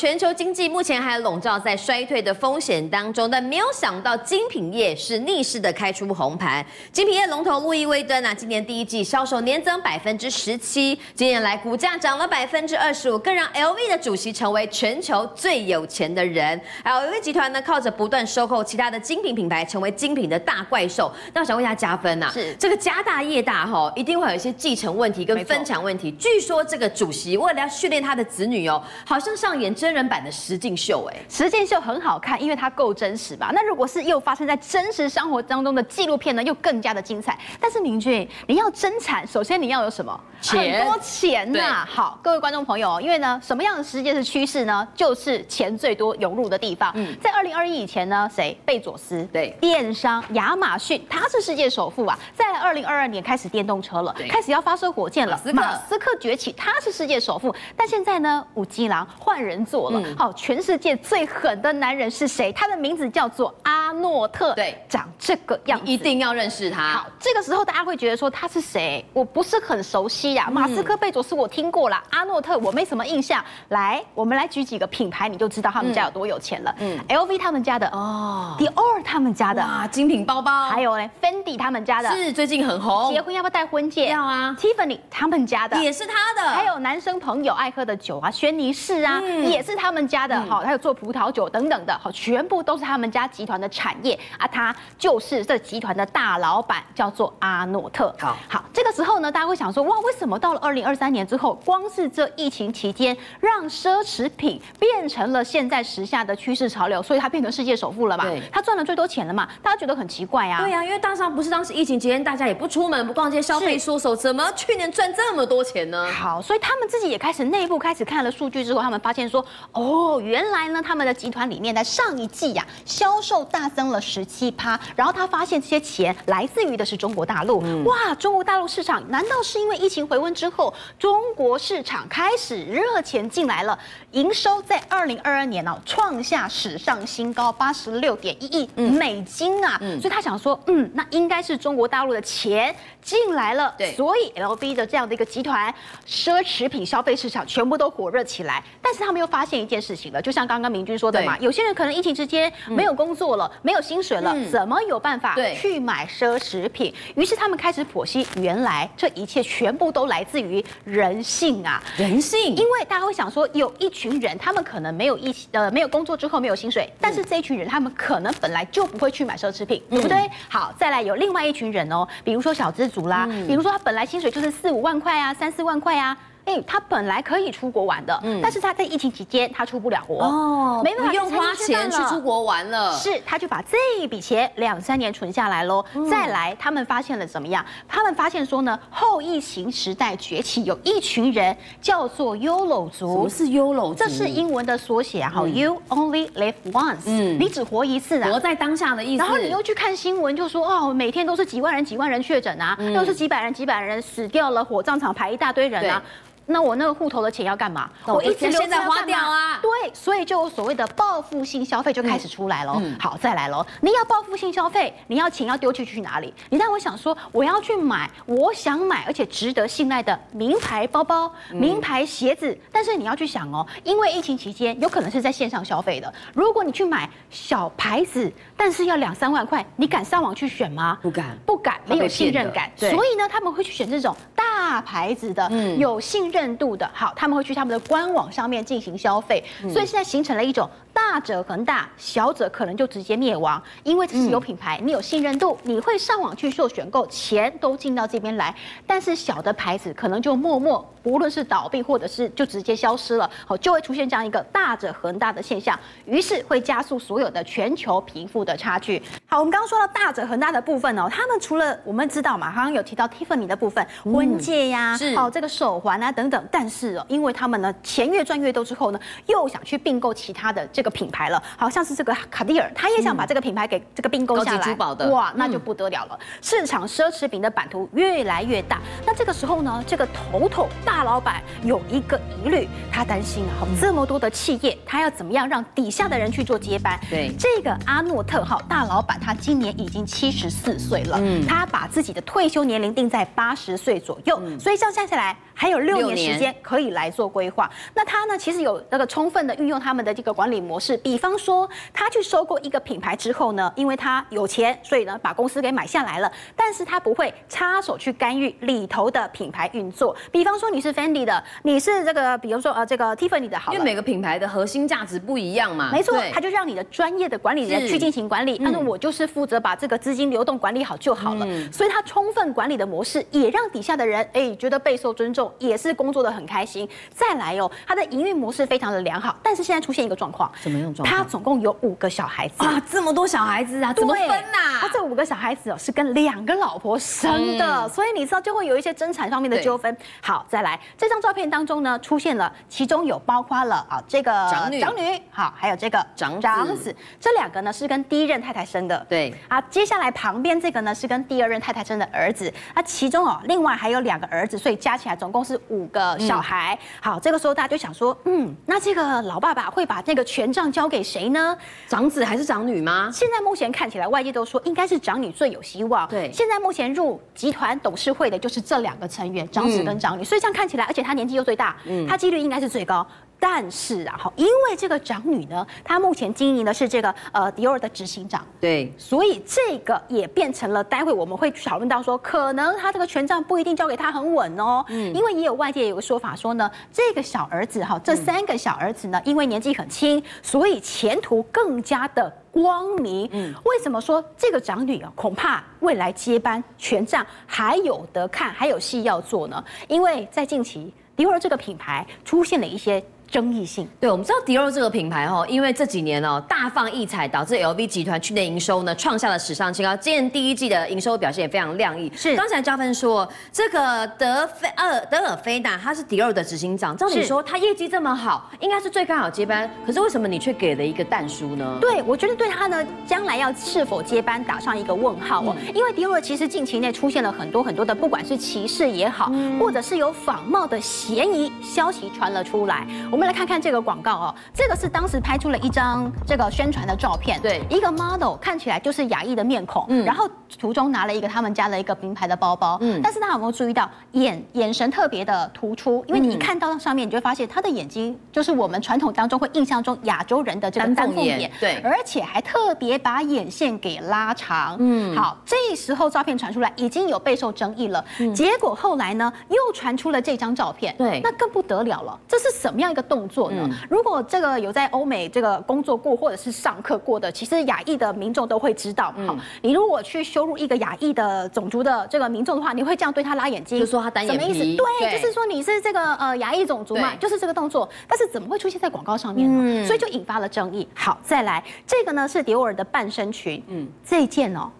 全球经济目前还笼罩在衰退的风险当中，但没有想到精品业是逆势的开出红盘。精品业龙头路易威登啊，今年第一季销售年增百分之十七，今年来股价涨了百分之二十五，更让 LV 的主席成为全球最有钱的人。LV 集团呢，靠着不断收购其他的精品品牌，成为精品的大怪兽。那我想问一下加分呐，是这个家大业大哈，一定会有一些继承问题跟分享问题。据说这个主席为了要训练他的子女哦，好像上演真。真人版的实境秀，哎，实境秀很好看，因为它够真实吧？那如果是又发生在真实生活当中的纪录片呢，又更加的精彩。但是明俊，你要真产，首先你要有什么？钱，很多钱呐、啊。好，各位观众朋友，因为呢，什么样的世界是趋势呢？就是钱最多涌入的地方。嗯，在二零二一以前呢，谁？贝佐斯，对，电商亚马逊，他是世界首富啊。在二零二二年开始电动车了，开始要发射火箭了，马斯克崛起，他是世界首富。但现在呢，五 G 狼换人做。好，全世界最狠的男人是谁？他的名字叫做阿诺特，对，长这个样子，一定要认识他。好，这个时候大家会觉得说他是谁？我不是很熟悉呀。马斯克、贝佐斯我听过了，阿诺特我没什么印象。来，我们来举几个品牌，你就知道他们家有多有钱了。嗯，LV 他们家的哦，Dior 他们家的啊，精品包包，还有呢，Fendi 他们家的，是最近很红。结婚要不要戴婚戒？要啊。Tiffany 他们家的也是他的，还有男生朋友爱喝的酒啊，轩尼诗啊，也是。是他们家的，哈，还有做葡萄酒等等的，好，全部都是他们家集团的产业啊。他就是这集团的大老板，叫做阿诺特。好，好，这个时候呢，大家会想说，哇，为什么到了二零二三年之后，光是这疫情期间，让奢侈品变成了现在时下的趋势潮流，所以他变成世界首富了嘛？对，他赚了最多钱了嘛？大家觉得很奇怪啊。对呀、啊，因为当时不是当时疫情期间，大家也不出门不逛街，消费缩手，怎么去年赚这么多钱呢？好，所以他们自己也开始内部开始看了数据之后，他们发现说。哦，原来呢，他们的集团里面在上一季呀、啊，销售大增了十七趴。然后他发现这些钱来自于的是中国大陆。嗯、哇，中国大陆市场难道是因为疫情回温之后，中国市场开始热钱进来了？营收在二零二二年呢、啊，创下史上新高，八十六点一亿美金啊。嗯、所以他想说，嗯，那应该是中国大陆的钱进来了。对，所以 LV 的这样的一个集团，奢侈品消费市场全部都火热起来。但是他们又发现一件事情了，就像刚刚明君说的嘛，有些人可能疫情之间没有工作了，嗯、没有薪水了，嗯、怎么有办法去买奢侈品？于是他们开始剖析，原来这一切全部都来自于人性啊，人性。因为大家会想说，有一群人，他们可能没有一呃没有工作之后没有薪水，但是这一群人，他们可能本来就不会去买奢侈品，对不对？嗯、好，再来有另外一群人哦，比如说小资族啦，嗯、比如说他本来薪水就是四五万块啊，三四万块啊。哎，他本来可以出国玩的，嗯，但是他在疫情期间他出不了国哦，没办法用花钱去出国玩了，是，他就把这一笔钱两三年存下来喽。嗯、再来，他们发现了怎么样？他们发现说呢，后疫情时代崛起，有一群人叫做 YOLO 族。什么是 YOLO 族？这是英文的缩写啊，好、嗯、，You Only Live Once，嗯，你只活一次啊，活在当下的意思。然后你又去看新闻，就说哦，每天都是几万人、几万人确诊啊，嗯、又是几百人、几百人死掉了，火葬场排一大堆人啊。那我那个户头的钱要干嘛？我一直现在花掉啊！对，所以就有所谓的报复性消费就开始出来了。嗯，好，再来喽！你要报复性消费，你要钱要丢去去哪里？你让我想说，我要去买我想买而且值得信赖的名牌包包、名牌鞋子。但是你要去想哦，因为疫情期间有可能是在线上消费的。如果你去买小牌子，但是要两三万块，你敢上网去选吗？不敢，不敢，没有信任感。所以呢，他们会去选这种大牌子的，有信任。度的好，他们会去他们的官网上面进行消费，所以现在形成了一种大者恒大，小者可能就直接灭亡。因为这是有品牌，你有信任度，你会上网去做选购，钱都进到这边来。但是小的牌子可能就默默，无论是倒闭或者是就直接消失了，好，就会出现这样一个大者恒大的现象，于是会加速所有的全球贫富的差距。好，我们刚刚说到大者恒大的部分哦，他们除了我们知道嘛，好像有提到 Tiffany 的部分，婚戒呀，是好这个手环啊等等。但是哦，因为他们呢钱越赚越多之后呢，又想去并购其他的这个品牌了，好像是这个卡地尔，他也想把这个品牌给这个并购下来。珠宝的哇，那就不得了了。嗯、市场奢侈品的版图越来越大，那这个时候呢，这个头头大老板有一个疑虑，他担心啊，这么多的企业，他要怎么样让底下的人去做接班？对，这个阿诺特哈大老板，他今年已经七十四岁了，嗯，他把自己的退休年龄定在八十岁左右，嗯、所以这样算下来。还有六年时间可以来做规划。那他呢，其实有那个充分的运用他们的这个管理模式，比方说他去收购一个品牌之后呢，因为他有钱，所以呢把公司给买下来了，但是他不会插手去干预里头的品牌运作。比方说你是 Fendi 的，你是这个，比如说呃这个 Tiffany 的，好，因为每个品牌的核心价值不一样嘛。没错，他就让你的专业的管理人去进行管理，但是我就是负责把这个资金流动管理好就好了。嗯、所以他充分管理的模式，也让底下的人哎觉得备受尊重，也是工作的很开心。再来哦，他的营运模式非常的良好，但是现在出现一个状况，什么样状况？他总共有五个小孩子啊，这么多小孩子啊，怎么分呐、啊？他这五个小孩子哦是跟两个老婆生的，嗯、所以你知道就会有一些争产上面的纠纷。好，再来这张照片当中呢，出现了，其中有包括了啊这个长女，长女好，还有这个长长子，这两个呢是跟第一任太太生的。对啊，接下来旁边这个呢是跟第二任太太生的儿子，那其中哦另外还有两个儿子，所以加起来总共是五个小孩。嗯、好，这个时候大家就想说，嗯，那这个老爸爸会把那个权杖交给谁呢？长子还是长女吗？现在目前看起来，外界都说应该是长女最有希望。对，现在目前入集团董事会的就是这两个成员，长子跟长女，嗯、所以这样看起来，而且他年纪又最大，嗯，他几率应该是最高。但是啊，哈，因为这个长女呢，她目前经营的是这个呃迪奥的执行长，对，所以这个也变成了待会我们会讨论到说，可能他这个权杖不一定交给她很稳哦，嗯，因为也有外界有个说法说呢，这个小儿子哈，这三个小儿子呢，因为年纪很轻，所以前途更加的光明。嗯，为什么说这个长女啊，恐怕未来接班权杖还有得看，还有戏要做呢？因为在近期迪奥这个品牌出现了一些。争议性，对，我们知道迪奥这个品牌哈，因为这几年哦大放异彩，导致 LV 集团去年营收呢创下了史上新高，今年第一季的营收表现也非常亮丽。是，刚才嘉芬说这个德菲呃德尔菲娜他是迪奥的执行长，照理说他业绩这么好，应该是最刚好接班，可是为什么你却给了一个但书呢？对，我觉得对他呢将来要是否接班打上一个问号哦，嗯、因为迪奥其实近期内出现了很多很多的，不管是歧视也好，嗯、或者是有仿冒的嫌疑消息传了出来，我们来看看这个广告哦，这个是当时拍出了一张这个宣传的照片，对，一个 model 看起来就是亚裔的面孔，嗯，然后途中拿了一个他们家的一个名牌的包包，嗯，但是大家有没有注意到眼眼神特别的突出？因为你一看到上面，你就会发现他的眼睛就是我们传统当中会印象中亚洲人的这个单凤眼，对，而且还特别把眼线给拉长，嗯，好，这时候照片传出来已经有备受争议了，嗯，结果后来呢又传出了这张照片，对，那更不得了了，这是什么样一个动作？呢、如果这个有在欧美这个工作过或者是上课过的，其实亚裔的民众都会知道。好、嗯，你如果去羞辱一个亚裔的种族的这个民众的话，你会这样对他拉眼睛，就说他单眼皮，什么意思？对，对就是说你是这个呃亚裔种族嘛，就是这个动作。但是怎么会出现在广告上面呢？嗯、所以就引发了争议。好，再来这个呢是迪奥的半身裙，嗯，这一件哦。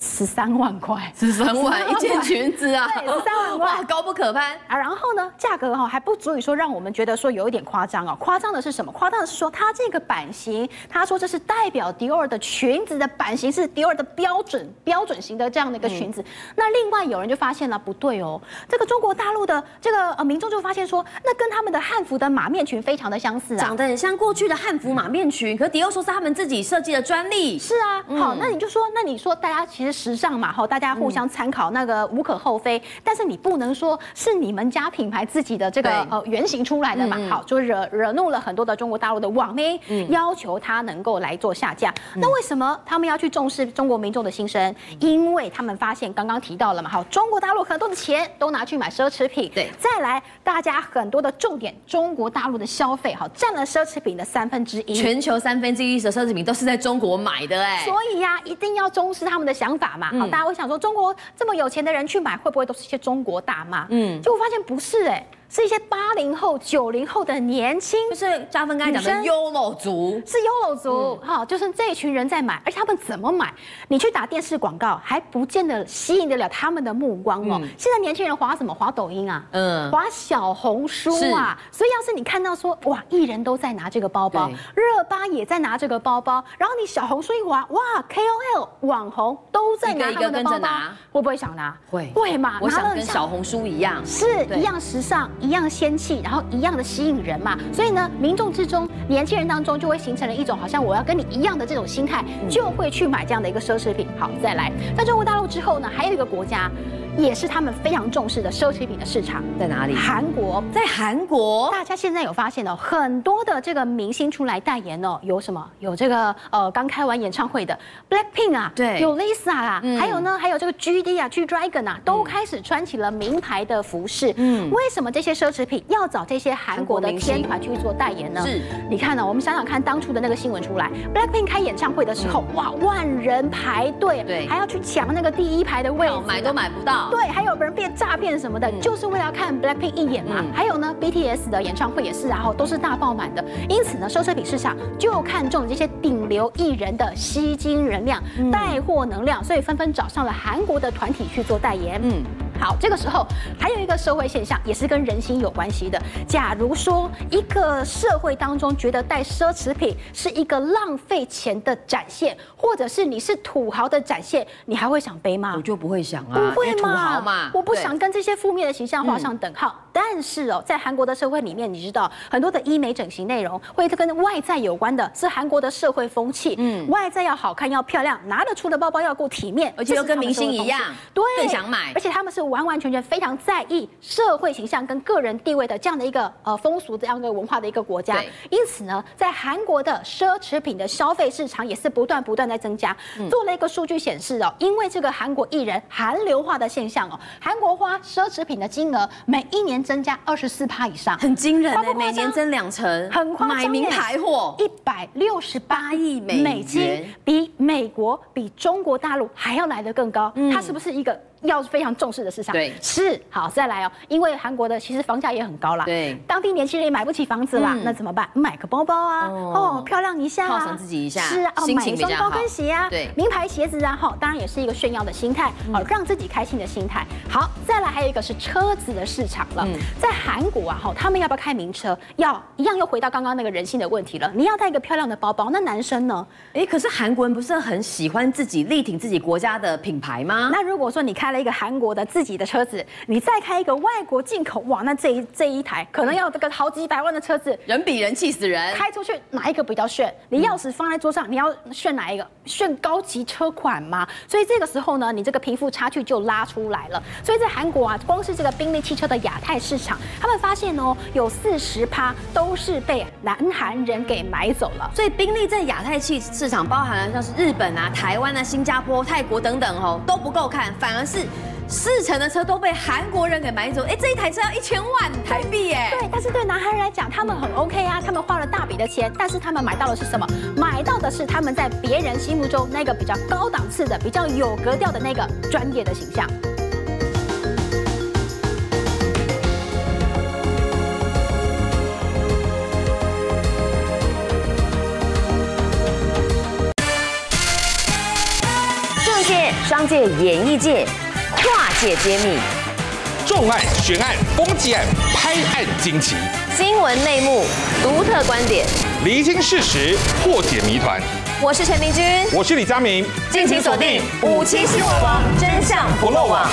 十三万块，十三万一件裙子啊，对，十三万块，哇，高不可攀啊！然后呢，价格哈还不足以说让我们觉得说有一点夸张啊。夸张的是什么？夸张的是说它这个版型，他说这是代表迪奥的裙子的版型，是迪奥的标准标准型的这样的一个裙子。嗯、那另外有人就发现了不对哦，这个中国大陆的这个呃民众就发现说，那跟他们的汉服的马面裙非常的相似啊，长得很像过去的汉服马面裙，可是迪奥说是他们自己设计的专利。是啊，好，那你就说，那你说大家其实。时尚嘛，哈，大家互相参考，那个无可厚非。嗯、但是你不能说是你们家品牌自己的这个呃原型出来的嘛，嗯、好，就惹惹怒了很多的中国大陆的网民，嗯、要求他能够来做下架。嗯、那为什么他们要去重视中国民众的心声？嗯、因为他们发现刚刚提到了嘛，好，中国大陆很多的钱都拿去买奢侈品，对，再来大家很多的重点，中国大陆的消费好占了奢侈品的三分之一，全球三分之一的奢侈品都是在中国买的哎，所以呀、啊，一定要重视他们的想。法嘛，好，大家会想说，中国这么有钱的人去买，会不会都是一些中国大妈？嗯，结果发现不是哎、欸。是一些八零后、九零后的年轻，就是嘉芬刚才讲的 YOLO 族，是 YOLO 族，哈、嗯，就是这一群人在买，而且他们怎么买？你去打电视广告，还不见得吸引得了他们的目光哦。嗯、现在年轻人滑什么？滑抖音啊，嗯，滑小红书啊。所以要是你看到说，哇，艺人都在拿这个包包，热巴也在拿这个包包，然后你小红书一滑，哇，KOL 网红都在拿他们的包包，会不会想拿？会，会嘛？我想跟小红书一样，是一样时尚。一样仙气，然后一样的吸引人嘛，所以呢，民众之中，年轻人当中就会形成了一种好像我要跟你一样的这种心态，就会去买这样的一个奢侈品。好，再来，在中国大陆之后呢，还有一个国家。也是他们非常重视的奢侈品的市场。在哪里？韩国，在韩国。大家现在有发现哦，很多的这个明星出来代言哦，有什么？有这个呃刚开完演唱会的 Blackpink 啊，对，有 Lisa 啊，嗯、还有呢，还有这个 GD 啊，G Dragon 啊，都开始穿起了名牌的服饰。嗯，为什么这些奢侈品要找这些韩国的天团去做代言呢？是，你看呢、哦，我们想想看，当初的那个新闻出来，Blackpink 开演唱会的时候，嗯、哇，万人排队，对，还要去抢那个第一排的位置，买都买不到。对，还有人被诈骗什么的，嗯、就是为了看 Blackpink 一眼嘛。嗯、还有呢，BTS 的演唱会也是，然后都是大爆满的。因此呢，奢侈品市场就看中这些顶流艺人的吸金能量、带货能量，所以纷纷找上了韩国的团体去做代言。嗯。好，这个时候还有一个社会现象，也是跟人心有关系的。假如说一个社会当中觉得带奢侈品是一个浪费钱的展现，或者是你是土豪的展现，你还会想背吗？我就不会想啊，不会嘛，我不想跟这些负面的形象画上等号。嗯、但是哦，在韩国的社会里面，你知道很多的医美整形内容会跟外在有关的，是韩国的社会风气。嗯，外在要好看要漂亮，拿得出的包包要够体面，而且又跟明星一样，对，更想买。而且他们是。完完全全非常在意社会形象跟个人地位的这样的一个呃风俗这样的文化的一个国家，因此呢，在韩国的奢侈品的消费市场也是不断不断在增加。做了一个数据显示哦，因为这个韩国艺人韩流化的现象哦，韩国花奢侈品的金额每一年增加二十四趴以上，很惊人哎，每年增两成，很夸张，买名牌货。一百六十八亿美金，比美国比中国大陆还要来得更高，它是不是一个？要非常重视的市场，对，是好再来哦，因为韩国的其实房价也很高啦，对，当地年轻人也买不起房子啦，那怎么办？买个包包啊，哦，漂亮一下，犒赏自己一下，是啊，买一双高跟鞋啊，对，名牌鞋子啊，哈，当然也是一个炫耀的心态，哦，让自己开心的心态。好，再来还有一个是车子的市场了，在韩国啊，哈，他们要不要开名车？要，一样又回到刚刚那个人性的问题了。你要带一个漂亮的包包，那男生呢？哎，可是韩国人不是很喜欢自己力挺自己国家的品牌吗？那如果说你开了一个韩国的。自己的车子，你再开一个外国进口，哇，那这一这一台可能要这个好几百万的车子，人比人气死人。开出去哪一个比较炫？你钥匙放在桌上，你要炫哪一个？炫高级车款吗？所以这个时候呢，你这个贫富差距就拉出来了。所以在韩国啊，光是这个宾利汽车的亚太市场，他们发现哦，有四十趴都是被南韩人给买走了。所以宾利在亚太汽市场，包含了像是日本啊、台湾啊、新加坡、泰国等等哦，都不够看，反而是。四成的车都被韩国人给买走，哎，这一台车要一千万台币，耶，对，但是对南韩人来讲，他们很 OK 啊，他们花了大笔的钱，但是他们买到的是什么？买到的是他们在别人心目中那个比较高档次的、比较有格调的那个专业的形象。政界、商界、演艺界。跨界揭秘，重案、悬案、攻击案、拍案惊奇，新闻内幕、独特观点，厘清事实，破解谜团。我是陈明君，我是李佳明，敬请锁定《五七新闻网》，真相不漏网。